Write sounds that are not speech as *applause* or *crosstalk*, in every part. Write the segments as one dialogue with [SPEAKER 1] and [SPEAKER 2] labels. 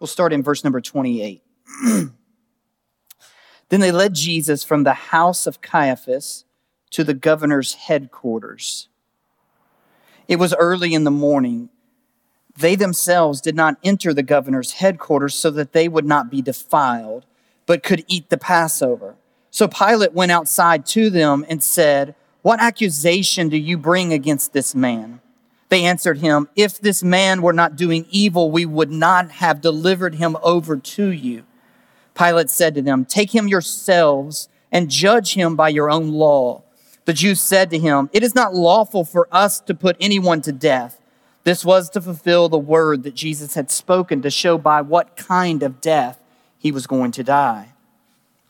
[SPEAKER 1] We'll start in verse number 28. *clears throat* then they led Jesus from the house of Caiaphas to the governor's headquarters. It was early in the morning. They themselves did not enter the governor's headquarters so that they would not be defiled, but could eat the Passover. So Pilate went outside to them and said, What accusation do you bring against this man? They answered him, If this man were not doing evil, we would not have delivered him over to you. Pilate said to them, Take him yourselves and judge him by your own law. The Jews said to him, It is not lawful for us to put anyone to death. This was to fulfill the word that Jesus had spoken to show by what kind of death he was going to die.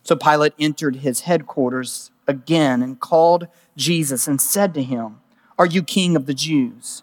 [SPEAKER 1] So Pilate entered his headquarters again and called Jesus and said to him, Are you king of the Jews?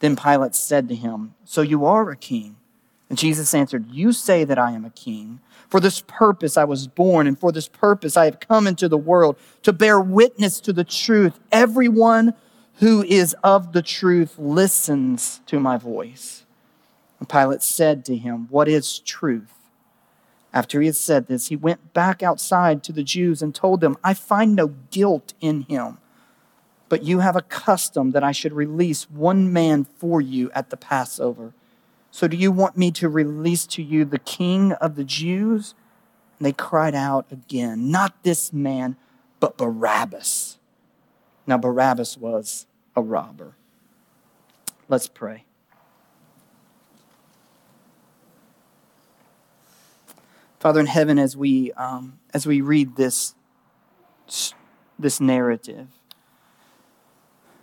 [SPEAKER 1] Then Pilate said to him, So you are a king? And Jesus answered, You say that I am a king. For this purpose I was born, and for this purpose I have come into the world to bear witness to the truth. Everyone who is of the truth listens to my voice. And Pilate said to him, What is truth? After he had said this, he went back outside to the Jews and told them, I find no guilt in him. But you have a custom that I should release one man for you at the Passover. So do you want me to release to you the king of the Jews? And they cried out again, Not this man, but Barabbas. Now, Barabbas was a robber. Let's pray. Father in heaven, as we, um, as we read this, this narrative,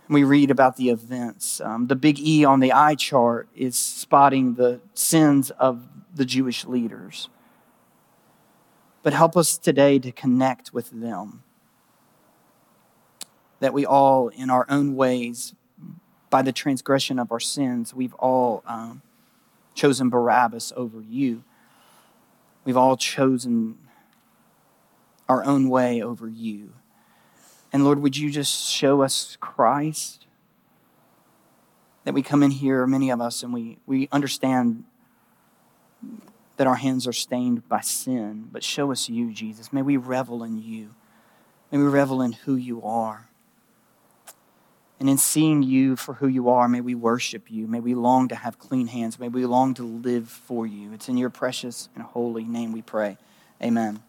[SPEAKER 1] we read about the events. Um, the big E on the eye chart is spotting the sins of the Jewish leaders. But help us today to connect with them. That we all, in our own ways, by the transgression of our sins, we've all um, chosen Barabbas over you. We've all chosen our own way over you. And Lord, would you just show us Christ? That we come in here, many of us, and we, we understand that our hands are stained by sin, but show us you, Jesus. May we revel in you. May we revel in who you are. And in seeing you for who you are, may we worship you. May we long to have clean hands. May we long to live for you. It's in your precious and holy name we pray. Amen.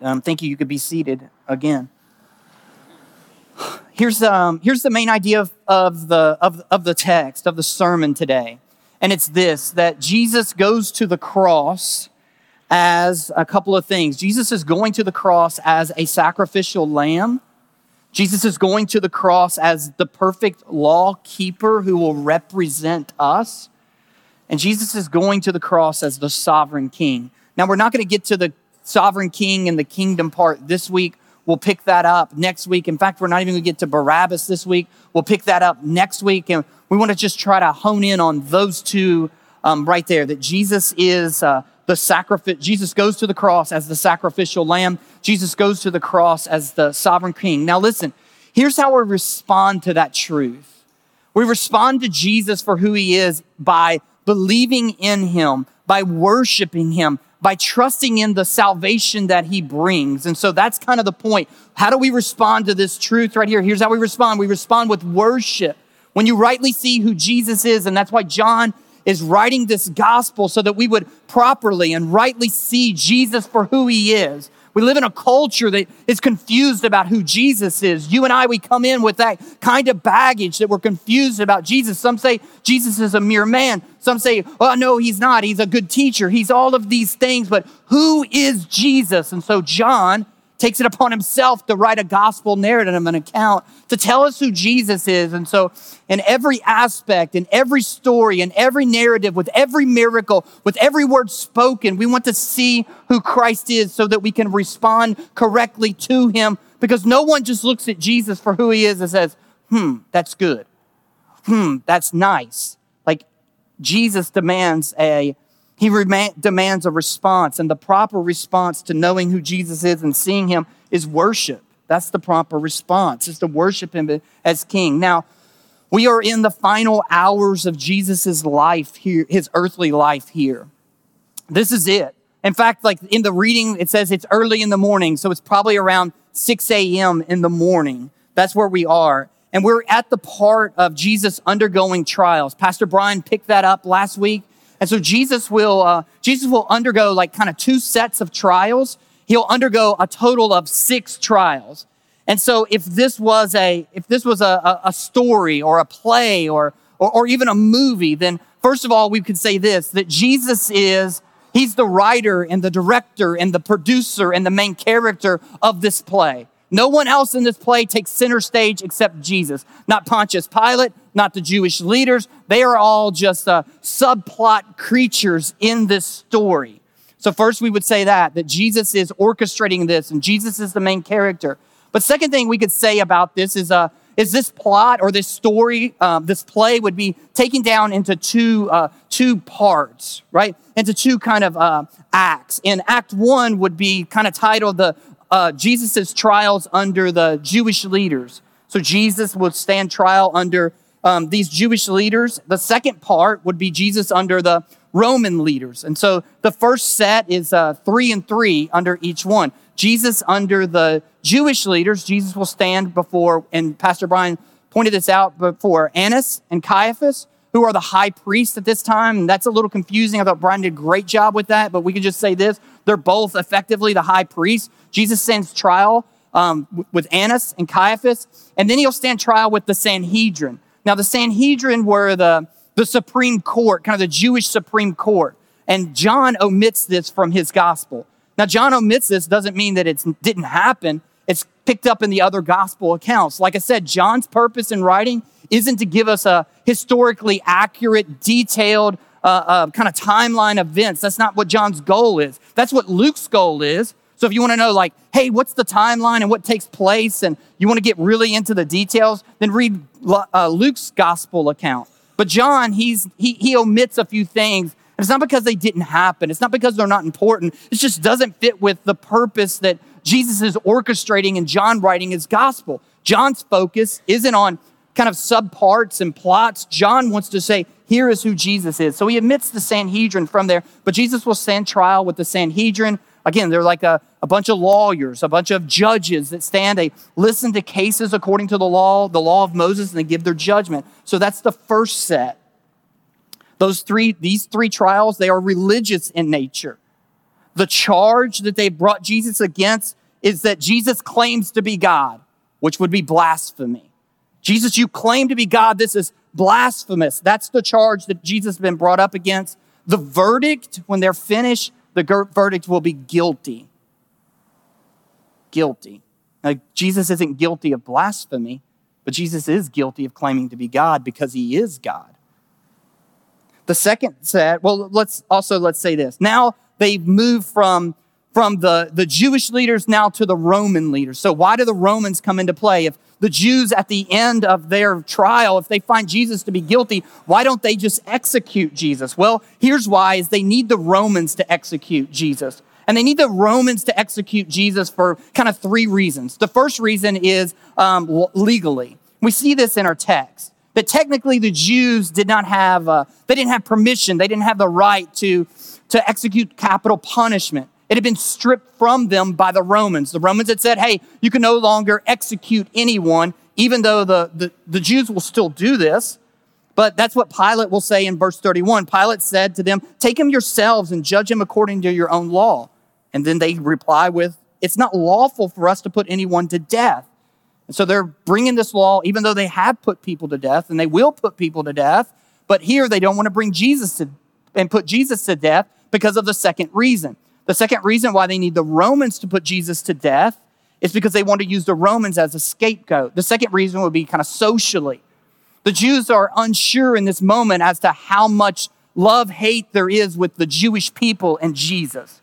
[SPEAKER 1] Um, thank you. You could be seated again here's, um, here's the main idea of, of, the, of, of the text, of the sermon today. And it's this that Jesus goes to the cross as a couple of things. Jesus is going to the cross as a sacrificial lamb. Jesus is going to the cross as the perfect law keeper who will represent us. And Jesus is going to the cross as the sovereign king. Now, we're not going to get to the sovereign king and the kingdom part this week. We'll pick that up next week. In fact, we're not even going to get to Barabbas this week. We'll pick that up next week. And we want to just try to hone in on those two um, right there that Jesus is uh, the sacrifice. Jesus goes to the cross as the sacrificial lamb, Jesus goes to the cross as the sovereign king. Now, listen, here's how we respond to that truth. We respond to Jesus for who he is by believing in him, by worshiping him, by trusting in the salvation that he brings. And so that's kind of the point. How do we respond to this truth right here? Here's how we respond. We respond with worship. When you rightly see who Jesus is, and that's why John is writing this gospel so that we would properly and rightly see Jesus for who he is. We live in a culture that is confused about who Jesus is. You and I, we come in with that kind of baggage that we're confused about Jesus. Some say Jesus is a mere man. Some say, oh, no, he's not. He's a good teacher. He's all of these things. But who is Jesus? And so John takes it upon himself to write a gospel narrative, an account to tell us who Jesus is. And so, in every aspect, in every story, in every narrative, with every miracle, with every word spoken, we want to see who Christ is so that we can respond correctly to him. Because no one just looks at Jesus for who he is and says, hmm, that's good. Hmm, that's nice. Like Jesus demands a he demands a response, and the proper response to knowing who Jesus is and seeing him is worship. That's the proper response, is to worship him as king. Now, we are in the final hours of Jesus' life here, his earthly life here. This is it. In fact, like in the reading, it says it's early in the morning, so it's probably around 6 a.m. in the morning. That's where we are. And we're at the part of Jesus undergoing trials. Pastor Brian picked that up last week and so Jesus will, uh, Jesus will undergo like kind of two sets of trials. He'll undergo a total of six trials. And so if this was a, if this was a, a story or a play or, or, or even a movie, then first of all, we could say this, that Jesus is, he's the writer and the director and the producer and the main character of this play. No one else in this play takes center stage except Jesus. Not Pontius Pilate, not the Jewish leaders. They are all just uh, subplot creatures in this story. So, first, we would say that, that Jesus is orchestrating this and Jesus is the main character. But, second thing we could say about this is, uh, is this plot or this story, um, this play would be taken down into two, uh, two parts, right? Into two kind of uh, acts. And Act One would be kind of titled the uh, Jesus' trials under the Jewish leaders. So Jesus would stand trial under um, these Jewish leaders. The second part would be Jesus under the Roman leaders. And so the first set is uh, three and three under each one. Jesus under the Jewish leaders, Jesus will stand before, and Pastor Brian pointed this out before, Annas and Caiaphas, who are the high priests at this time. And that's a little confusing. I thought Brian did a great job with that, but we can just say this. They're both effectively the high priests. Jesus stands trial um, with Annas and Caiaphas, and then he'll stand trial with the Sanhedrin. Now, the Sanhedrin were the, the Supreme Court, kind of the Jewish Supreme Court. And John omits this from his gospel. Now, John omits this doesn't mean that it didn't happen. It's picked up in the other gospel accounts. Like I said, John's purpose in writing isn't to give us a historically accurate, detailed uh, uh, kind of timeline events. That's not what John's goal is. That's what Luke's goal is. So if you want to know, like, hey, what's the timeline and what takes place, and you want to get really into the details, then read uh, Luke's gospel account. But John, he's he he omits a few things. And it's not because they didn't happen. It's not because they're not important. It just doesn't fit with the purpose that Jesus is orchestrating and John writing his gospel. John's focus isn't on kind of subparts and plots. John wants to say, here is who Jesus is. So he admits the Sanhedrin from there, but Jesus will stand trial with the Sanhedrin Again, they're like a, a bunch of lawyers, a bunch of judges that stand, they listen to cases according to the law, the law of Moses, and they give their judgment. So that's the first set. Those three, these three trials, they are religious in nature. The charge that they brought Jesus against is that Jesus claims to be God, which would be blasphemy. Jesus, you claim to be God. This is blasphemous. That's the charge that Jesus has been brought up against. The verdict, when they're finished, the verdict will be guilty. Guilty. Now, Jesus isn't guilty of blasphemy, but Jesus is guilty of claiming to be God because he is God. The second set, well, let's also let's say this. Now they've moved from from the, the Jewish leaders now to the Roman leaders. So why do the Romans come into play? If the Jews at the end of their trial, if they find Jesus to be guilty, why don't they just execute Jesus? Well, here's why is they need the Romans to execute Jesus. And they need the Romans to execute Jesus for kind of three reasons. The first reason is um, legally. We see this in our text that technically the Jews did not have, uh, they didn't have permission, they didn't have the right to, to execute capital punishment. It had been stripped from them by the Romans. The Romans had said, hey, you can no longer execute anyone, even though the, the, the Jews will still do this. But that's what Pilate will say in verse 31. Pilate said to them, Take him yourselves and judge him according to your own law. And then they reply with, It's not lawful for us to put anyone to death. And so they're bringing this law, even though they have put people to death and they will put people to death. But here they don't want to bring Jesus to, and put Jesus to death because of the second reason. The second reason why they need the Romans to put Jesus to death is because they want to use the Romans as a scapegoat. The second reason would be kind of socially. The Jews are unsure in this moment as to how much love hate there is with the Jewish people and Jesus.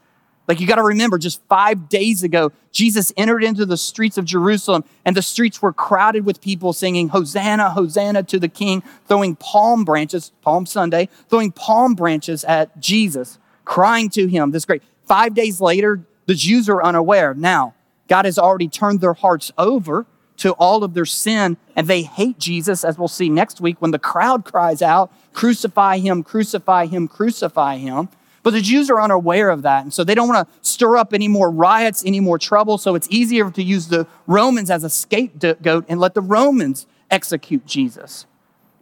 [SPEAKER 1] Like you got to remember, just five days ago, Jesus entered into the streets of Jerusalem, and the streets were crowded with people singing, Hosanna, Hosanna to the King, throwing palm branches, Palm Sunday, throwing palm branches at Jesus, crying to him. This great. Five days later, the Jews are unaware. Now, God has already turned their hearts over to all of their sin, and they hate Jesus, as we'll see next week when the crowd *laughs* cries out, Crucify him, crucify him, crucify him. But the Jews are unaware of that. And so they don't want to stir up any more riots, any more trouble. So it's easier to use the Romans as a scapegoat and let the Romans execute Jesus.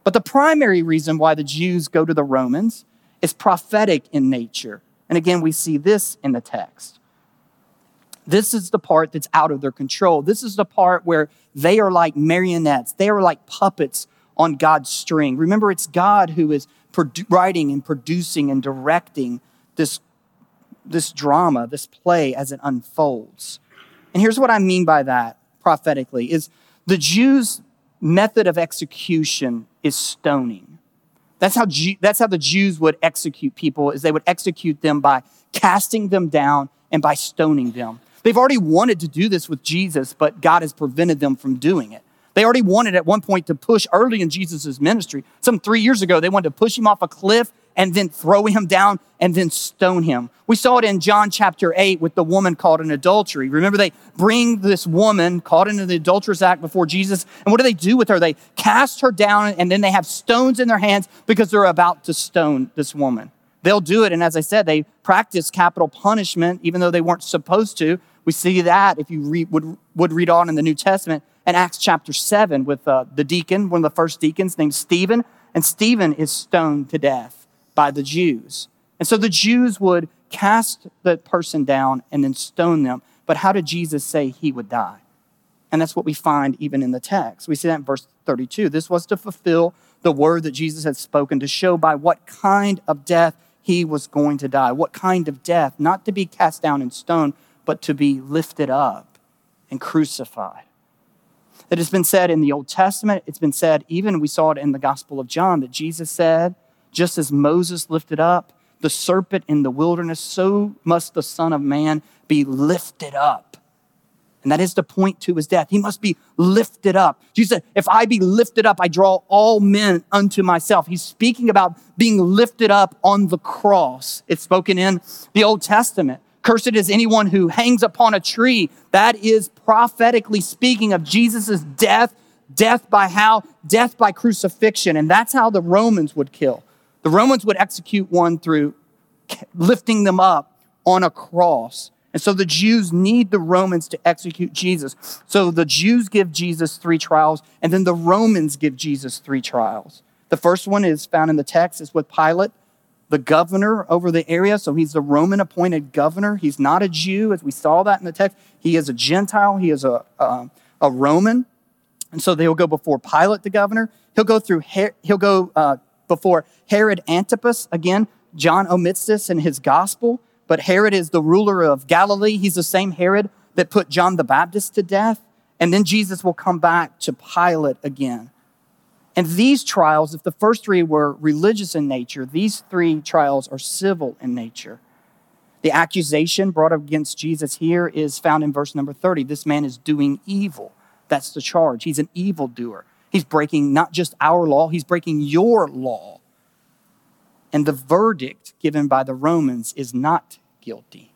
[SPEAKER 1] But the primary reason why the Jews go to the Romans is prophetic in nature. And again, we see this in the text. This is the part that's out of their control. This is the part where they are like marionettes, they are like puppets on God's string. Remember, it's God who is produ- writing and producing and directing this, this drama, this play as it unfolds. And here's what I mean by that prophetically is the Jews' method of execution is stoning. That's how, that's how the Jews would execute people is they would execute them by casting them down and by stoning them. They've already wanted to do this with Jesus, but God has prevented them from doing it. They already wanted at one point to push early in Jesus' ministry. Some three years ago, they wanted to push him off a cliff and then throw him down and then stone him. We saw it in John chapter 8 with the woman caught in adultery. Remember, they bring this woman caught into the adulterous act before Jesus. And what do they do with her? They cast her down and then they have stones in their hands because they're about to stone this woman. They'll do it. And as I said, they practice capital punishment even though they weren't supposed to. We see that if you read, would, would read on in the New Testament in Acts chapter 7 with uh, the deacon, one of the first deacons named Stephen. And Stephen is stoned to death by the Jews. And so the Jews would cast the person down and then stone them. But how did Jesus say he would die? And that's what we find even in the text. We see that in verse 32. This was to fulfill the word that Jesus had spoken to show by what kind of death he was going to die. What kind of death? Not to be cast down and stoned, but to be lifted up and crucified. It has been said in the Old Testament, it's been said, even we saw it in the Gospel of John, that Jesus said, just as Moses lifted up the serpent in the wilderness, so must the Son of Man be lifted up. And that is to point to his death. He must be lifted up. Jesus said, If I be lifted up, I draw all men unto myself. He's speaking about being lifted up on the cross. It's spoken in the Old Testament. Cursed is anyone who hangs upon a tree. That is prophetically speaking of Jesus' death. Death by how? Death by crucifixion. And that's how the Romans would kill. The Romans would execute one through lifting them up on a cross. And so the Jews need the Romans to execute Jesus. So the Jews give Jesus three trials, and then the Romans give Jesus three trials. The first one is found in the text, is with Pilate the governor over the area. So he's the Roman appointed governor. He's not a Jew, as we saw that in the text. He is a Gentile, he is a, a, a Roman. And so they'll go before Pilate, the governor. He'll go through, he'll go uh, before Herod Antipas. Again, John omits this in his gospel, but Herod is the ruler of Galilee. He's the same Herod that put John the Baptist to death. And then Jesus will come back to Pilate again. And these trials, if the first three were religious in nature, these three trials are civil in nature. The accusation brought against Jesus here is found in verse number 30. This man is doing evil. That's the charge. He's an evildoer. He's breaking not just our law, he's breaking your law. And the verdict given by the Romans is not guilty.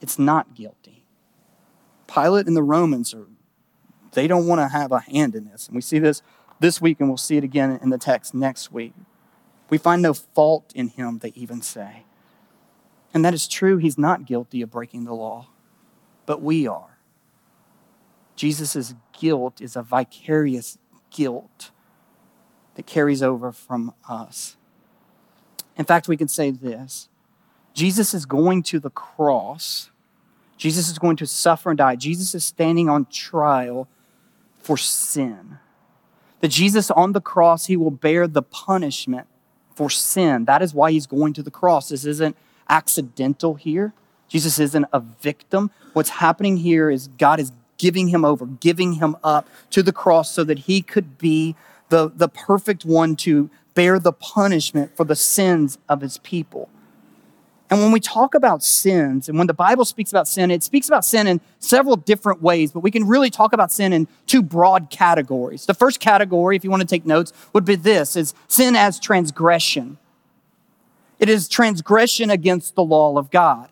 [SPEAKER 1] It's not guilty. Pilate and the Romans are they don't want to have a hand in this. And we see this this week, and we'll see it again in the text next week. We find no fault in him, they even say. And that is true. He's not guilty of breaking the law, but we are. Jesus' guilt is a vicarious guilt that carries over from us. In fact, we can say this Jesus is going to the cross. Jesus is going to suffer and die. Jesus is standing on trial for sin. That Jesus on the cross, he will bear the punishment for sin. That is why he's going to the cross. This isn't accidental here. Jesus isn't a victim. What's happening here is God is giving him over, giving him up to the cross so that he could be the, the perfect one to bear the punishment for the sins of his people. And when we talk about sins, and when the Bible speaks about sin, it speaks about sin in several different ways, but we can really talk about sin in two broad categories. The first category, if you want to take notes, would be this is sin as transgression. It is transgression against the law of God.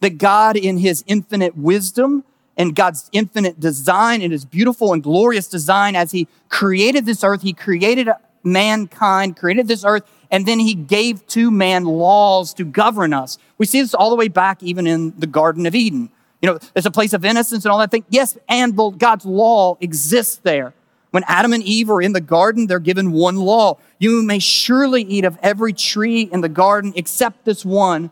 [SPEAKER 1] That God, in his infinite wisdom and God's infinite design and his beautiful and glorious design, as he created this earth, he created mankind, created this earth, and then he gave to man laws to govern us. We see this all the way back even in the Garden of Eden. You know, there's a place of innocence and all that thing. Yes, and God's law exists there. When Adam and Eve are in the garden, they're given one law. You may surely eat of every tree in the garden except this one.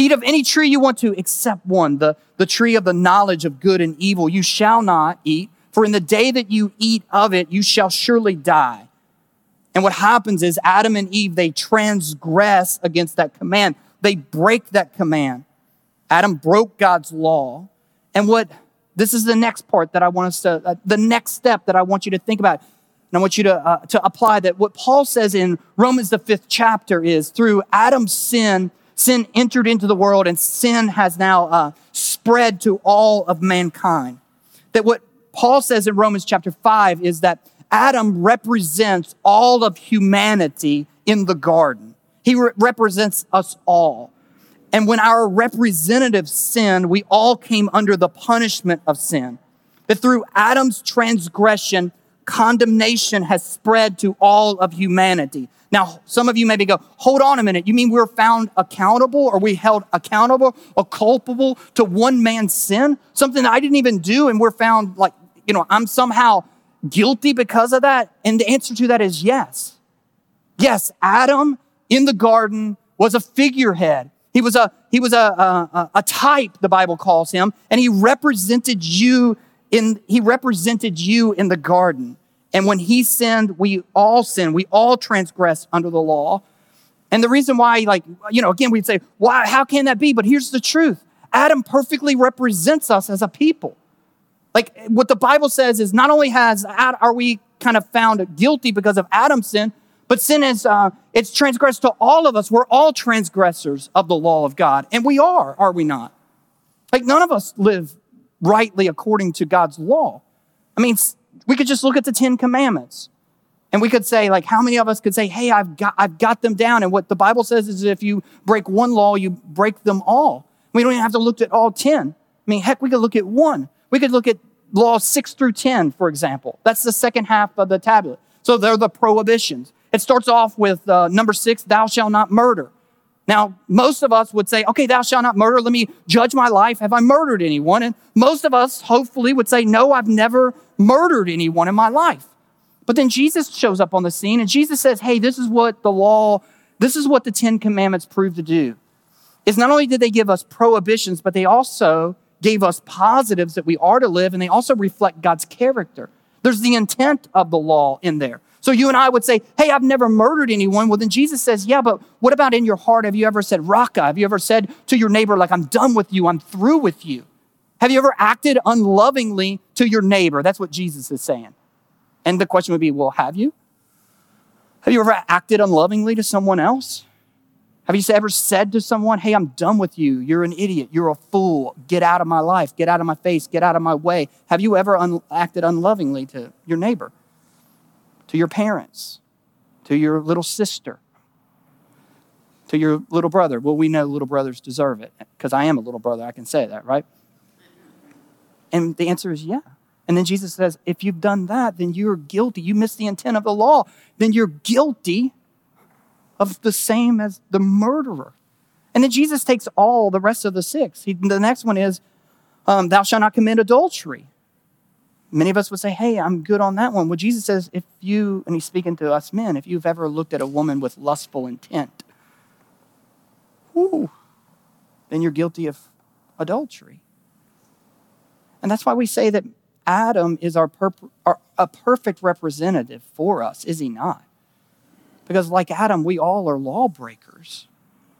[SPEAKER 1] Eat of any tree you want to except one, the, the tree of the knowledge of good and evil. You shall not eat, for in the day that you eat of it, you shall surely die. And what happens is Adam and Eve, they transgress against that command. They break that command. Adam broke God's law. And what, this is the next part that I want us to, uh, the next step that I want you to think about. And I want you to, uh, to apply that what Paul says in Romans, the fifth chapter, is through Adam's sin, sin entered into the world and sin has now uh, spread to all of mankind. That what Paul says in Romans chapter 5 is that Adam represents all of humanity in the garden. He re- represents us all. And when our representative sinned, we all came under the punishment of sin. That through Adam's transgression, condemnation has spread to all of humanity. Now, some of you maybe go, hold on a minute. You mean we're found accountable or we held accountable or culpable to one man's sin? Something that I didn't even do and we're found like, you know, I'm somehow guilty because of that? And the answer to that is yes. Yes, Adam in the garden was a figurehead. He was a, he was a, a, a type, the Bible calls him, and he represented you in, he represented you in the garden. And when he sinned, we all sinned. We all transgressed under the law. And the reason why, like, you know, again, we'd say, why, how can that be? But here's the truth. Adam perfectly represents us as a people. Like what the Bible says is not only has are we kind of found guilty because of Adam's sin, but sin is uh, it's transgressed to all of us. We're all transgressors of the law of God, and we are, are we not? Like none of us live rightly according to God's law. I mean, we could just look at the Ten Commandments. And we could say, like, how many of us could say, hey, I've got, I've got them down. And what the Bible says is if you break one law, you break them all. We don't even have to look at all 10. I mean, heck, we could look at one. We could look at laws 6 through 10, for example. That's the second half of the tablet. So they're the prohibitions. It starts off with uh, number six, thou shalt not murder. Now, most of us would say, okay, thou shalt not murder. Let me judge my life. Have I murdered anyone? And most of us, hopefully, would say, no, I've never murdered anyone in my life. But then Jesus shows up on the scene and Jesus says, hey, this is what the law, this is what the Ten Commandments prove to do. Is not only did they give us prohibitions, but they also gave us positives that we are to live, and they also reflect God's character. There's the intent of the law in there. So you and I would say, Hey, I've never murdered anyone. Well, then Jesus says, Yeah, but what about in your heart? Have you ever said, Raca? Have you ever said to your neighbor, like, I'm done with you, I'm through with you? Have you ever acted unlovingly to your neighbor? That's what Jesus is saying. And the question would be, Well, have you? Have you ever acted unlovingly to someone else? Have you ever said to someone, Hey, I'm done with you. You're an idiot. You're a fool. Get out of my life. Get out of my face. Get out of my way. Have you ever un- acted unlovingly to your neighbor, to your parents, to your little sister, to your little brother? Well, we know little brothers deserve it because I am a little brother. I can say that, right? And the answer is yeah. And then Jesus says, If you've done that, then you're guilty. You missed the intent of the law. Then you're guilty of the same as the murderer. And then Jesus takes all the rest of the six. He, the next one is, um, Thou shalt not commit adultery. Many of us would say, Hey, I'm good on that one. Well, Jesus says, If you, and he's speaking to us men, if you've ever looked at a woman with lustful intent, whoo, then you're guilty of adultery. And that's why we say that Adam is our, perp- our a perfect representative for us, is he not? Because, like Adam, we all are lawbreakers,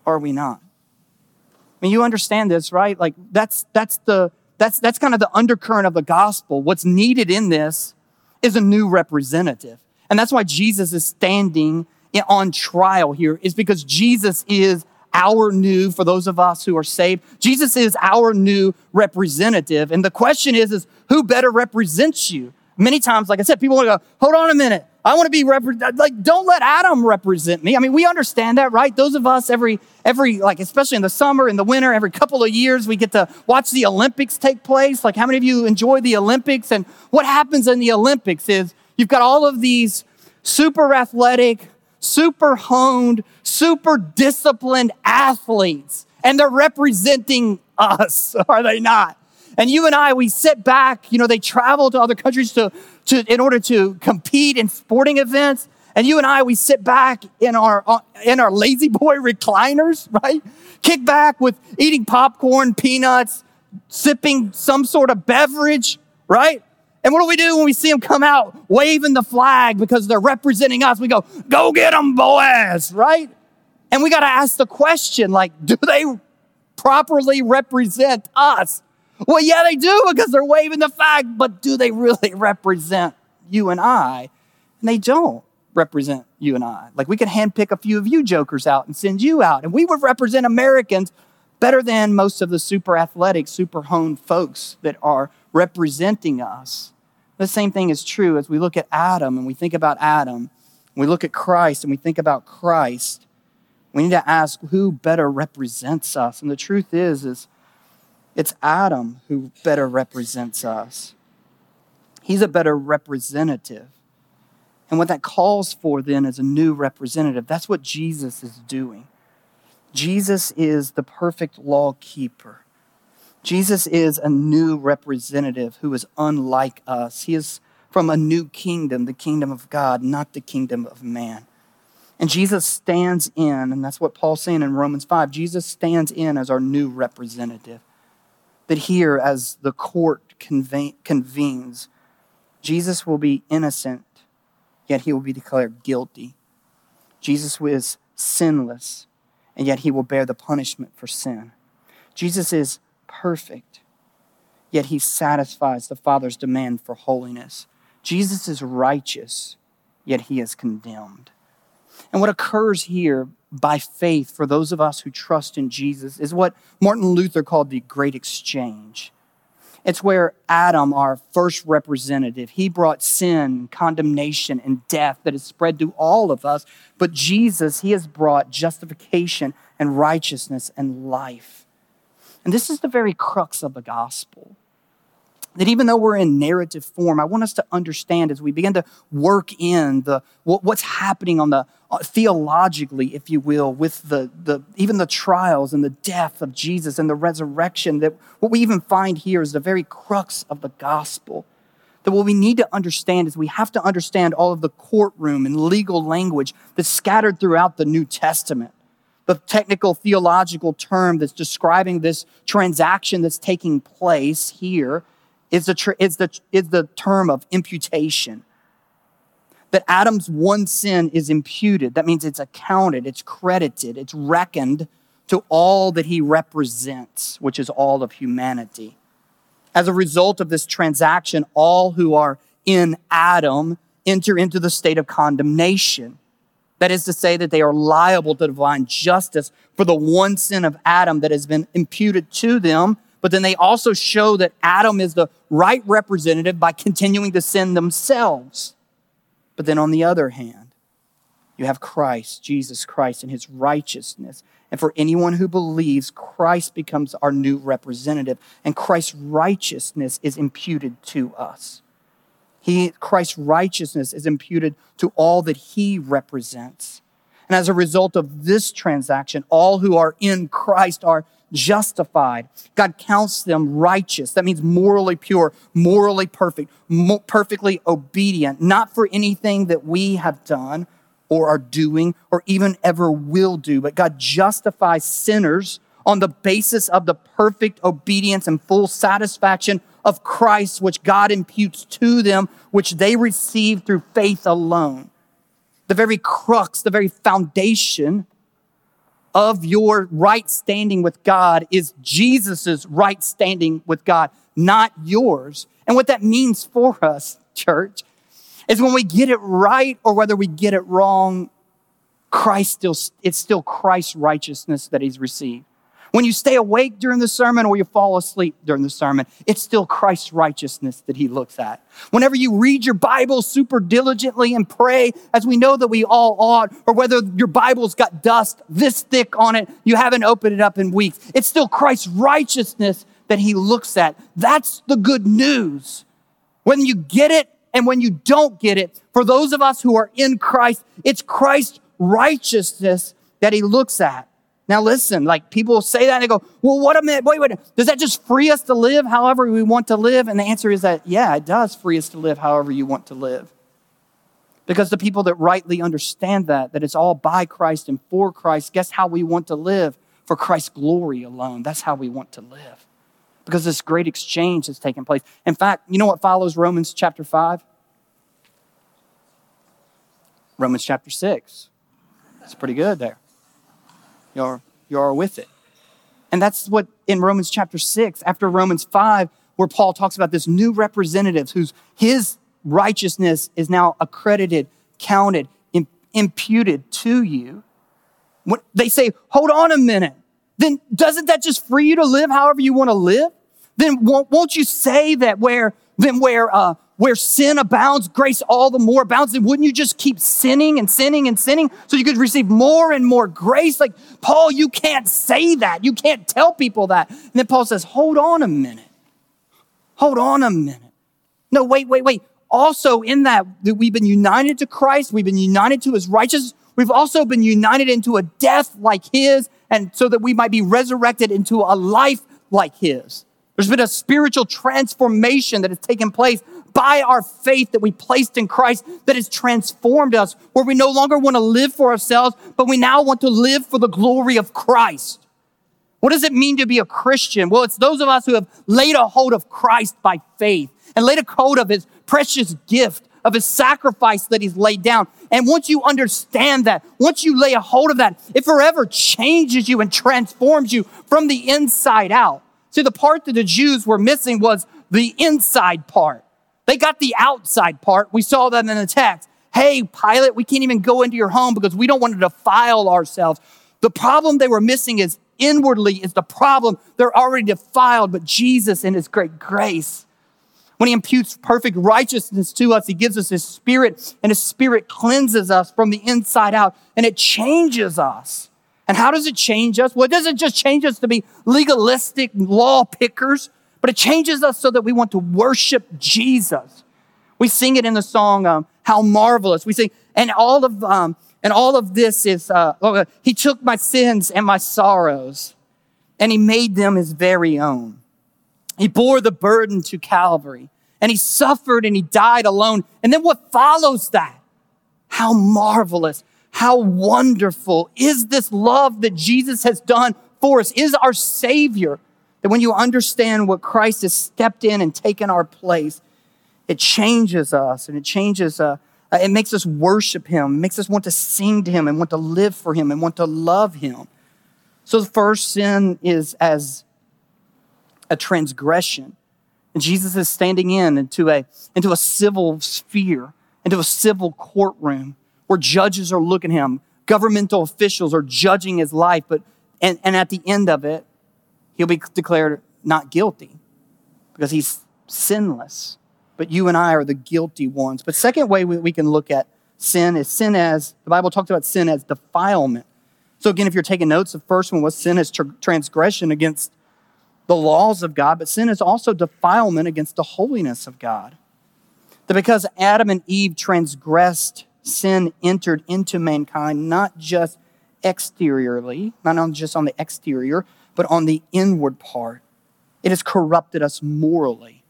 [SPEAKER 1] are we not? I mean, you understand this, right? Like that's, that's the, that's, that's kind of the undercurrent of the gospel. What's needed in this is a new representative. And that's why Jesus is standing on trial here is because Jesus is our new, for those of us who are saved, Jesus is our new representative. And the question is, is who better represents you? Many times, like I said, people want to go, hold on a minute. I want to be. Like, don't let Adam represent me. I mean, we understand that, right? Those of us every, every, like, especially in the summer, in the winter, every couple of years, we get to watch the Olympics take place. Like, how many of you enjoy the Olympics? And what happens in the Olympics is you've got all of these super athletic, super honed, super disciplined athletes, and they're representing us, *laughs* are they not? And you and I, we sit back, you know, they travel to other countries to, to, in order to compete in sporting events. And you and I, we sit back in our, uh, in our La-Z-Boy *laughs* recliners, right? Kick back with eating popcorn, peanuts, sipping some sort of beverage, right? And what do we do when we see them come out waving the flag because they're representing us? We go, go get them, boys, right? And we got to ask the question like, do they properly represent us? Well, yeah, they do because they're waving the flag, but do they really *laughs* represent you and I? And they don't represent you and I. Like, we could handpick a few of you jokers out and send you out, and we would represent Americans better than most of the super athletic, super honed folks that are representing us. The same thing is true as we look at Adam and we think about Adam, we look at Christ and we think about Christ. We need to ask who better represents us. And the truth is, is it's Adam who better represents us. He's a better representative. And what that calls for then is a new representative. That's what Jesus is doing. Jesus is the perfect law keeper. Jesus is a new representative who is unlike us. He is from a new kingdom, the kingdom of God, not the kingdom of man. And Jesus stands in, and that's what Paul's saying in Romans 5 Jesus stands in as our new representative. That here, as the court convenes, Jesus will be innocent, yet he will be declared guilty. Jesus is sinless, and yet he will bear the punishment for sin. Jesus is perfect, yet he satisfies the Father's demand for holiness. Jesus is righteous, yet he is condemned. And what occurs here by faith for those of us who trust in Jesus is what Martin Luther called the great exchange. It's where Adam, our first representative, he brought sin, condemnation, and death that is spread to all of us. But Jesus, he has brought justification and righteousness and life. And this is the very crux of the gospel. That even though we're in narrative form, I want us to understand as we begin to work in the what's happening on the uh, theologically, if you will, with the, the even the trials and the death of Jesus and the resurrection, that what we even find here is the very crux of the gospel. That what we need to understand is we have to understand all of the courtroom and legal language that's scattered throughout the New Testament the technical theological term that's describing this transaction that's taking place here is the, is the, is the term of imputation. That Adam's one sin is imputed. That means it's accounted, it's credited, it's reckoned to all that he represents, which is all of humanity. As a result of this transaction, all who are in Adam enter into the state of condemnation. That is to say, that they are liable to divine justice for the one sin of Adam that has been imputed to them. But then they also show that Adam is the right representative by continuing to sin themselves. But then on the other hand, you have Christ, Jesus Christ, and his righteousness. And for anyone who believes, Christ becomes our new representative, and Christ's righteousness is imputed to us. He, Christ's righteousness is imputed to all that he represents. And as a result of this transaction, all who are in Christ are justified. God counts them righteous. That means morally pure, morally perfect, mo- perfectly obedient, not for anything that we have done or are doing or even ever will do, but God justifies sinners on the basis of the perfect obedience and full satisfaction of Christ, which God imputes to them, which they receive through faith alone. The very crux, the very foundation of your right standing with God is Jesus's right standing with God, not yours. And what that means for us, church, is when we get it right or whether we get it wrong, Christ still, it's still Christ's righteousness that he's received. When you stay awake during the sermon or you fall asleep during the sermon, it's still Christ's righteousness that he looks at. Whenever you read your Bible super diligently and pray, as we know that we all ought, or whether your Bible's got dust this thick on it, you haven't opened it up in weeks, it's still Christ's righteousness that he looks at. That's the good news. When you get it and when you don't get it, for those of us who are in Christ, it's Christ's righteousness that he looks at. Now listen, like people say that and they go, well, what a minute, wait, wait, does that just free us to live however we want to live? And the answer is that, yeah, it does free us to live however you want to live. Because the people that rightly understand that, that it's all by Christ and for Christ, guess how we want to live? For Christ's glory alone. That's how we want to live. Because this great exchange has taken place. In fact, you know what follows Romans chapter 5? Romans chapter 6. It's pretty good there. You're, you're with it. And that's what in Romans chapter 6, after Romans 5, where Paul talks about this new representative whose his righteousness is now accredited, counted, imputed to you. When they say, hold on a minute, then doesn't that just free you to live however you want to live? Then won't, won't you say that where, then where, uh, where sin abounds, grace all the more abounds. And wouldn't you just keep sinning and sinning and sinning so you could receive more and more grace? Like, Paul, you can't say that. You can't tell people that. And then Paul says, hold on a minute. Hold on a minute. No, wait, wait, wait. Also, in that, that we've been united to Christ, we've been united to his righteousness, we've also been united into a death like his, and so that we might be resurrected into a life like his. There's been a spiritual transformation that has taken place by our faith that we placed in Christ that has transformed us, where we no longer want to live for ourselves, but we now want to live for the glory of Christ. What does it mean to be a Christian? Well, it's those of us who have laid a hold of Christ by faith and laid a hold of his precious gift, of his sacrifice that he's laid down. And once you understand that, once you lay a hold of that, it forever changes you and transforms you from the inside out. See, the part that the Jews were missing was the inside part. They got the outside part. We saw that in the text. Hey, Pilate, we can't even go into your home because we don't want to defile ourselves. The problem they were missing is inwardly is the problem. They're already defiled, but Jesus in his great grace, when he imputes perfect righteousness to us, he gives us his spirit and his spirit cleanses us from the inside out and it changes us. And how does it change us? Well, it doesn't just change us to be legalistic law pickers but it changes us so that we want to worship Jesus. We sing it in the song, um, How Marvelous. We sing, and all of, um, and all of this is, uh, oh, He took my sins and my sorrows, and He made them His very own. He bore the burden to Calvary, and He suffered and He died alone. And then what follows that? How marvelous, how wonderful is this love that Jesus has done for us, is our Savior that when you understand what Christ has stepped in and taken our place, it changes us and it changes, uh, uh, it makes us worship Him, makes us want to sing to Him and want to live for Him and want to love Him. So the first sin is as a transgression. And Jesus is standing in into a, into a civil sphere, into a civil courtroom where judges are looking at him, governmental officials are judging his life, but and, and at the end of it, he'll be declared not guilty because he's sinless. But you and I are the guilty ones. But second way we, can look at sin is sin as the Bible talks about sin as defilement. So again, if you're taking notes, the first one was sin as tr- transgression against the laws of God, but sin is also defilement against the holiness of God. That because Adam and Eve transgressed, sin entered into mankind, not just exteriorly, not on just on the exterior, but on the inward part. It has corrupted us morally.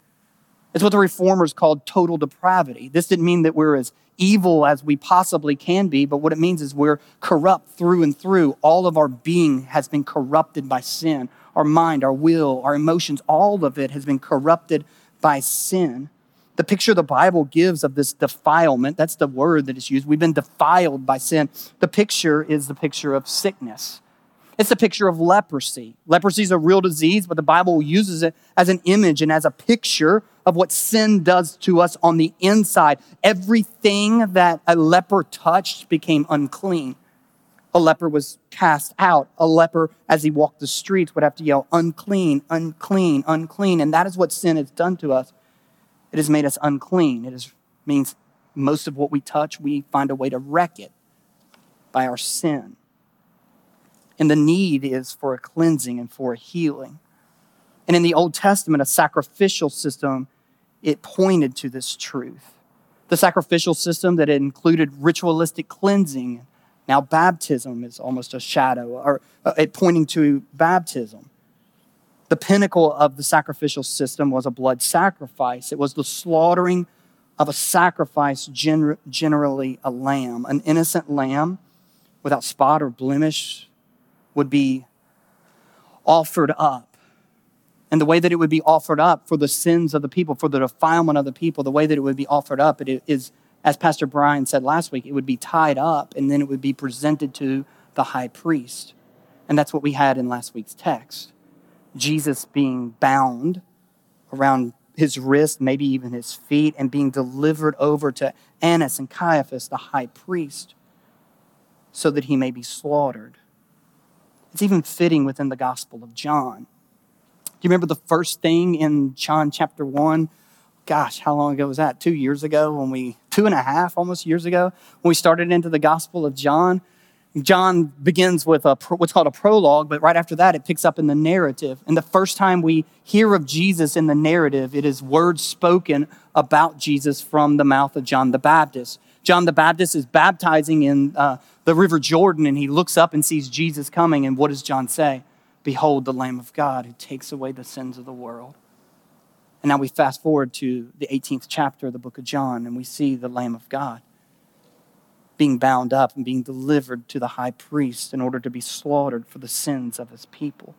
[SPEAKER 1] It's what the reformers called total depravity. This didn't mean that we're as evil as we possibly can be, but what it means is we're corrupt through and through. All of our being has been corrupted by sin. Our mind, our will, our emotions, all of it has been corrupted by sin. The picture the Bible gives of this defilement, that's the word that is used. We've been defiled by sin. The picture is the picture of sickness It's a picture of leprosy. Leprosy is a real disease, but the Bible uses it as an image and as a picture of what sin does to us on the inside. Everything that a leper touched became unclean. A leper was cast out. A leper, as he walked the streets, would have to yell, unclean, unclean, unclean. And that is what sin has done to us. It has made us unclean. It is, means most of what we touch, we find a way to wreck it by our sin. And the need is for a cleansing and for a healing. And in the Old Testament, a sacrificial system, it pointed to this truth. The sacrificial system that included ritualistic cleansing. Now, baptism is almost a shadow, or uh, it pointing to baptism. The pinnacle of the sacrificial system was a blood sacrifice. It was the slaughtering of a sacrifice, generally a lamb, an innocent lamb without spot or blemish, would be offered up. And the way that it would be offered up for the sins of the people, for the defilement of the people, the way that it would be offered up, it is, as Pastor Brian said last week, it would be tied up and then it would be presented to the high priest. And that's what we had in last week's text. Jesus being bound around his wrist, maybe even his feet, and being delivered over to Annas and Caiaphas, the high priest, so that he may be slaughtered. It's even fitting within the Gospel of John. Do you remember the first thing in John chapter 1? Gosh, how long ago was that? Two years ago when we, two and a half almost years ago, when we started into the Gospel of John. John begins with a, what's called a prologue, but right after that, it picks up in the narrative. And the first time we hear of Jesus in the narrative, it is words spoken about Jesus from the mouth of John the Baptist. John the Baptist is baptizing in uh, the river Jordan and he looks up and sees Jesus coming. And what does John say? Behold, the Lamb of God who takes away the sins of the world. And now we fast forward to the 18th chapter of the book of John and we see the Lamb of God being bound up and being delivered to the high priest in order to be slaughtered for the sins of his people.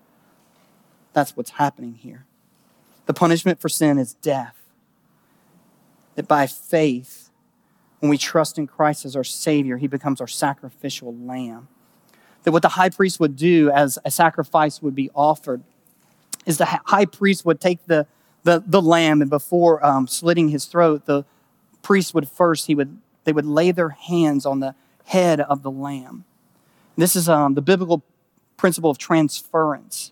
[SPEAKER 1] That's what's happening here. The punishment for sin is death. That by faith, when we trust in Christ as our Savior, He becomes our sacrificial lamb. That what the high priest would do as a sacrifice would be offered is the high priest would take the, the, the lamb and before um, slitting his throat, the priest would first, he would, they would lay their hands on the head of the lamb. This is um, the biblical principle of transference.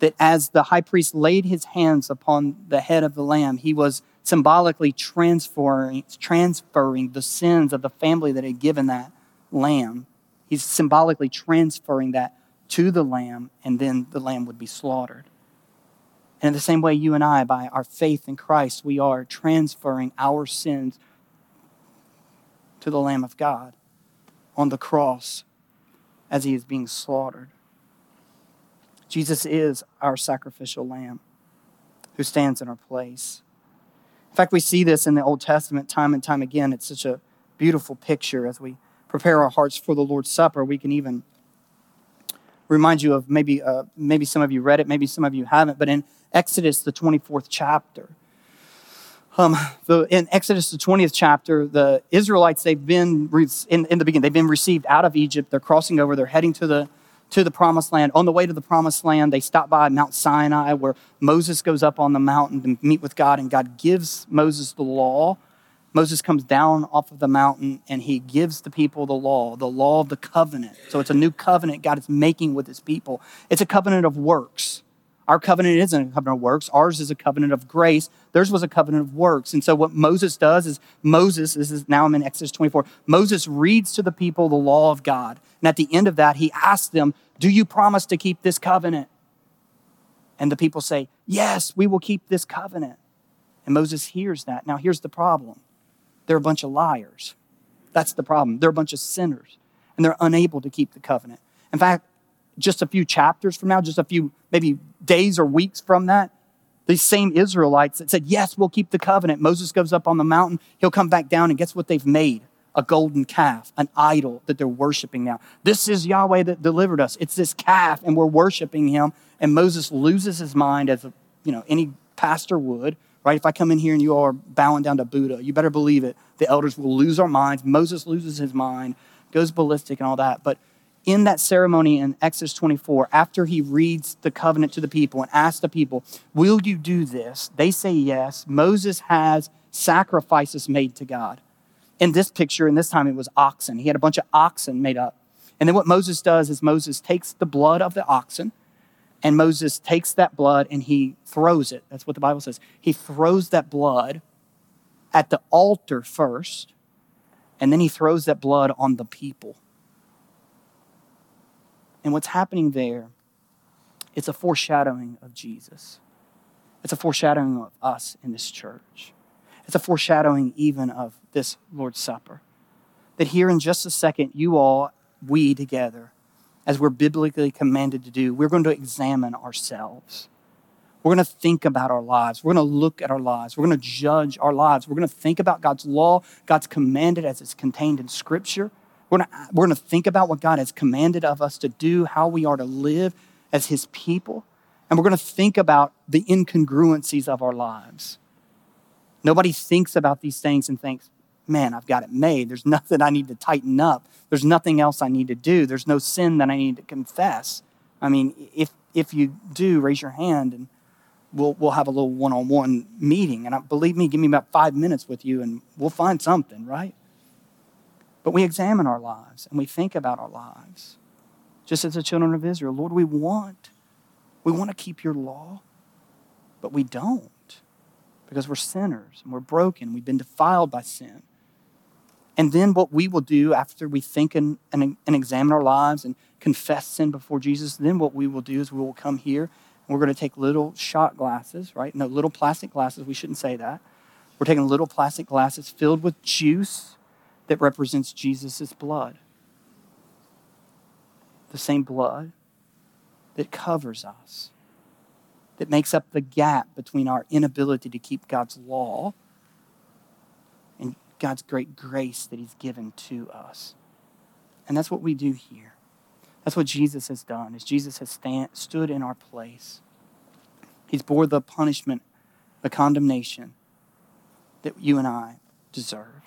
[SPEAKER 1] That as the high priest laid his hands upon the head of the lamb, he was symbolically transferring, transferring the sins of the family that had given that lamb. He's symbolically transferring that to the lamb, and then the lamb would be slaughtered. And in the same way, you and I, by our faith in Christ, we are transferring our sins to the Lamb of God on the cross as he is being slaughtered. Jesus is our sacrificial lamb who stands in our place. In fact, we see this in the Old Testament time and time again. It's such a beautiful picture as we prepare our hearts for the Lord's Supper. We can even remind you of maybe, uh, maybe some of you read it, maybe some of you haven't, but in Exodus, the 24th chapter, um, the, in Exodus, the 20th chapter, the Israelites, they've been, in, in the beginning, they've been received out of Egypt. They're crossing over, they're heading to the to the promised land. On the way to the promised land, they stop by Mount Sinai where Moses goes up on the mountain to meet with God, and God gives Moses the law. Moses comes down off of the mountain and he gives the people the law, the law of the covenant. So it's a new covenant God is making with his people. It's a covenant of works. Our covenant isn't a covenant of works. Ours is a covenant of grace. Theirs was a covenant of works. And so what Moses does is Moses, this is now I'm in Exodus 24, Moses reads to the people the law of God. And at the end of that, he asks them, Do you promise to keep this covenant? And the people say, Yes, we will keep this covenant. And Moses hears that. Now, here's the problem they're a bunch of liars. That's the problem. They're a bunch of sinners, and they're unable to keep the covenant. In fact, just a few chapters from now, just a few maybe days or weeks from that, these same Israelites that said, Yes, we'll keep the covenant. Moses goes up on the mountain, he'll come back down, and guess what they've made? A golden calf, an idol that they're worshiping now. This is Yahweh that delivered us. It's this calf, and we're worshiping him. And Moses loses his mind as a, you know, any pastor would, right? If I come in here and you all are bowing down to Buddha, you better believe it. The elders will lose our minds. Moses loses his mind, goes ballistic and all that. But in that ceremony in Exodus 24, after he reads the covenant to the people and asks the people, Will you do this? They say yes. Moses has sacrifices made to God. In this picture, in this time, it was oxen. He had a bunch of oxen made up. And then what Moses does is Moses takes the blood of the oxen, and Moses takes that blood and he throws it. That's what the Bible says. He throws that blood at the altar first, and then he throws that blood on the people. And what's happening there, it's a foreshadowing of Jesus. It's a foreshadowing of us in this church. It's a foreshadowing even of this Lord's Supper. That here in just a second, you all, we together, as we're biblically commanded to do, we're going to examine ourselves. We're going to think about our lives. We're going to look at our lives. We're going to judge our lives. We're going to think about God's law, God's commanded as it's contained in Scripture. We're going, to, we're to think about what God has commanded of us to do, how we are to live as His people. And we're going to think about the incongruencies of our lives. Nobody thinks about these things and thinks, man, I've got it made. There's *laughs* nothing I need to tighten up. There's nothing else I need to do. There's no sin that I need to confess. I mean, if, if you do, raise your hand and we'll, we'll have a little one on one meeting. And I, believe me, give me about five minutes with you and we'll find something, right? But we examine our lives and we think about our lives. Just as the children of Israel, Lord, we want, we want to keep your law, but we don't because we're sinners and we're broken. We've been defiled by sin. And then what we will do after we think and, and, and, examine our lives and confess sin before Jesus, then what we will do is we will come here and we're going to take little shot glasses, right? No, little plastic glasses. We shouldn't say that. We're taking little plastic glasses filled with juice that represents Jesus' blood. The same blood that covers us, that makes up the gap between our inability to keep God's law and God's great grace that He's given to us. And that's what we do here. That's what Jesus has done, is Jesus has stand, stood in our place. He's bore the punishment, the condemnation that you and I deserve.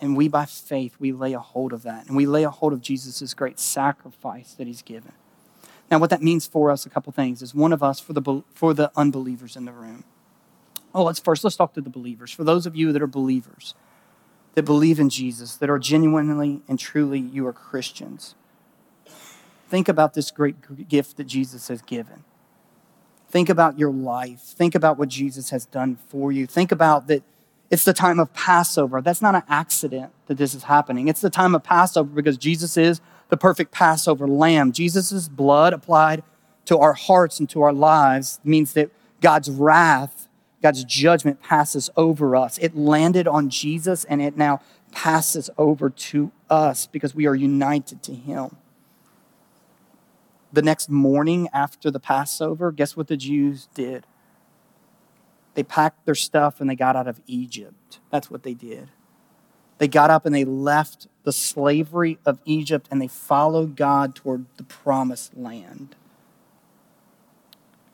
[SPEAKER 1] And we, by faith, we lay a hold of that. And we lay a hold of Jesus' great sacrifice that he's given. Now, what that means for us, a couple things, is one of us for the, for the unbelievers in the room. Oh, let's first, let's talk to the believers. For those of you that are believers, that believe in Jesus, that are genuinely and truly you are Christians, think about this great gift that Jesus has given. Think about your life. Think about what Jesus has done for you. Think about that it's the time of Passover. That's not an accident that this is happening. It's the time of Passover because Jesus is the perfect Passover lamb. Jesus' blood applied to our hearts and to our lives means that God's wrath, God's judgment passes over us. It landed on Jesus and it now passes over to us because we are united to Him. The next morning after the Passover, guess what the Jews did? They packed their stuff and they got out of Egypt. That's what they did. They got up and they left the slavery of Egypt and they followed God toward the promised land.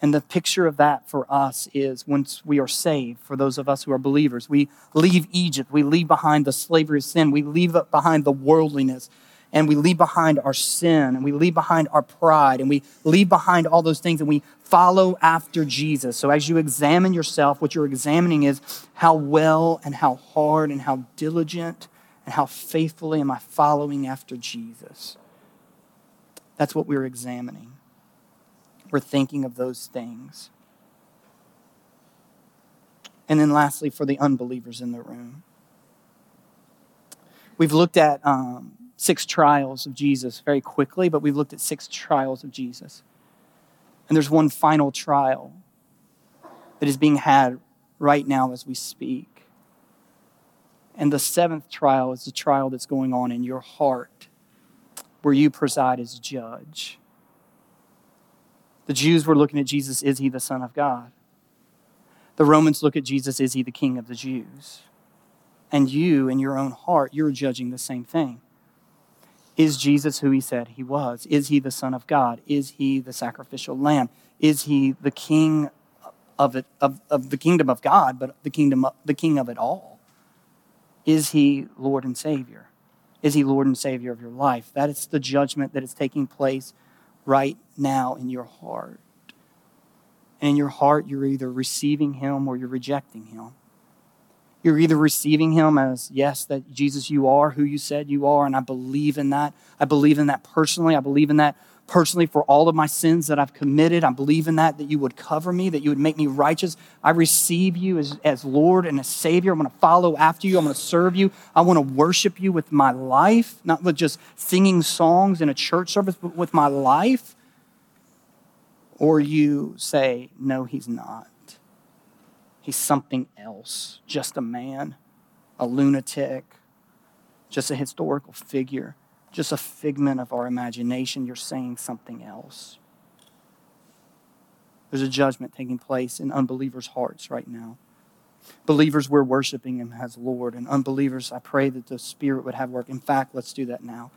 [SPEAKER 1] And the picture of that for us is once we are saved, for those of us who are believers, we leave Egypt, we leave behind the slavery of sin, we leave behind the worldliness, and we leave behind our sin, and we leave behind our pride, and we leave behind all those things, and we follow after Jesus. So as you examine yourself, what you're examining is how well and how hard and how diligent and how faithfully am I following after Jesus. That's what we're examining. We're thinking of those things. And then, lastly, for the unbelievers in the room, we've looked at um, six trials of Jesus very quickly, but we've looked at six trials of Jesus. And there's one final trial that is being had right now as we speak. And the seventh trial is the trial that's going on in your heart, where you preside as judge. The Jews were looking at Jesus, is he the Son of God? The Romans look at Jesus, is he the King of the Jews? And you, in your own heart, you're judging the same thing. Is Jesus who he said he was? Is he the Son of God? Is he the sacrificial lamb? Is he the king of it of, of the kingdom of God, but the kingdom of, the king of it all? Is he Lord and Savior? Is he Lord and Savior of your life? That is the judgment that is taking place right now in your heart. And in your heart, you're either receiving him or you're rejecting him. You're either receiving him as, yes, that Jesus, you are who you said you are, and I believe in that. I believe in that personally. I believe in that personally for all of my sins that I've committed. I believe in that, that you would cover me, that you would make me righteous. I receive you as, as Lord and as Savior. I'm going to follow after you. I'm going to serve you. I want to worship you with my life, not with just singing songs in a church service, but with my life. Or you say, no, he's not. He's something else, just a man, a lunatic, just a historical figure just a figment of our imagination. You're saying something else. There's a judgment taking place in unbelievers' hearts right now. Believers, we're worshiping Him as Lord. And unbelievers, I pray that the Spirit would have work. In fact, let's do that now.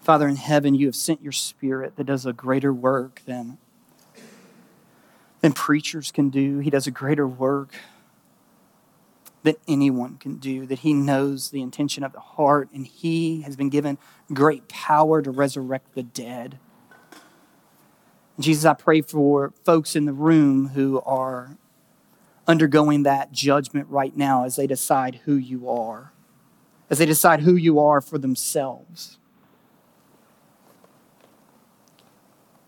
[SPEAKER 1] Father in heaven, you have sent your Spirit that does a greater work than, than preachers can do. He does a greater work that anyone can do, that He knows the intention of the heart, and He has been given great power to resurrect the dead. Jesus, I pray for folks in the room who are undergoing that judgment right now as they decide who you are, as they decide who you are for themselves.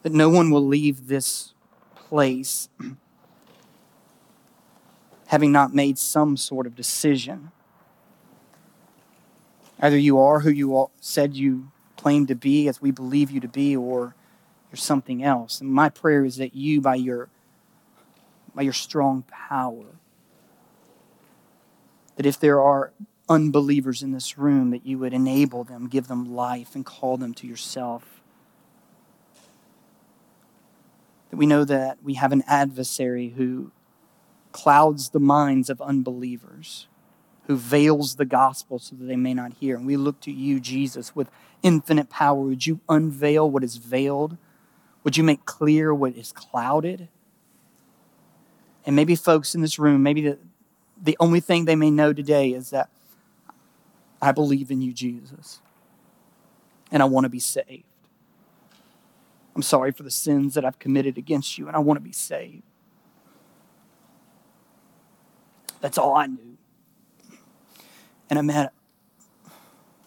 [SPEAKER 1] That no one will leave this place having not made some sort of decision. Either you are who you said you claim to be, as we believe you to be, or you're something else. And my prayer is that you, by your, by your strong power, that if there are unbelievers in this room, that you would enable them, give them life, and call them to yourself. That we know that we have an adversary who clouds the minds of unbelievers, who veils the gospel so that they may not hear. And we look to you, Jesus, with infinite power. Would you unveil what is veiled? Would you make clear what is clouded? And maybe folks in this room, maybe the, the only thing they may know today is that I believe in you, Jesus, and I want to be saved. I'm sorry for the sins that I've committed against you, and I want to be saved. That's all I knew. And I met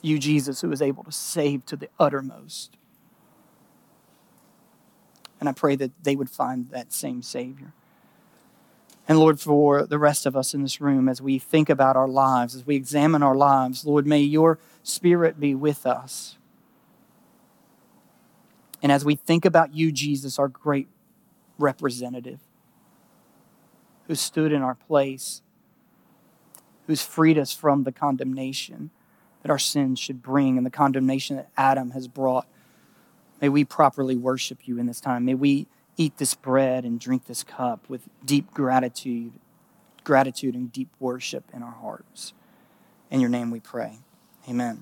[SPEAKER 1] you, Jesus, who was able to save to the uttermost. And I pray that they would find that same Savior. And Lord, for the rest of us in this room, as we think about our lives, as we examine our lives, Lord, may your Spirit be with us. And as we think about you, Jesus, our great representative, who stood in our place who's freed us from the condemnation that our sins should bring and the condemnation that Adam has brought. May we properly worship you in this time. May we eat this bread and drink this cup with deep gratitude, gratitude and deep worship in our hearts. In your name we pray. Amen.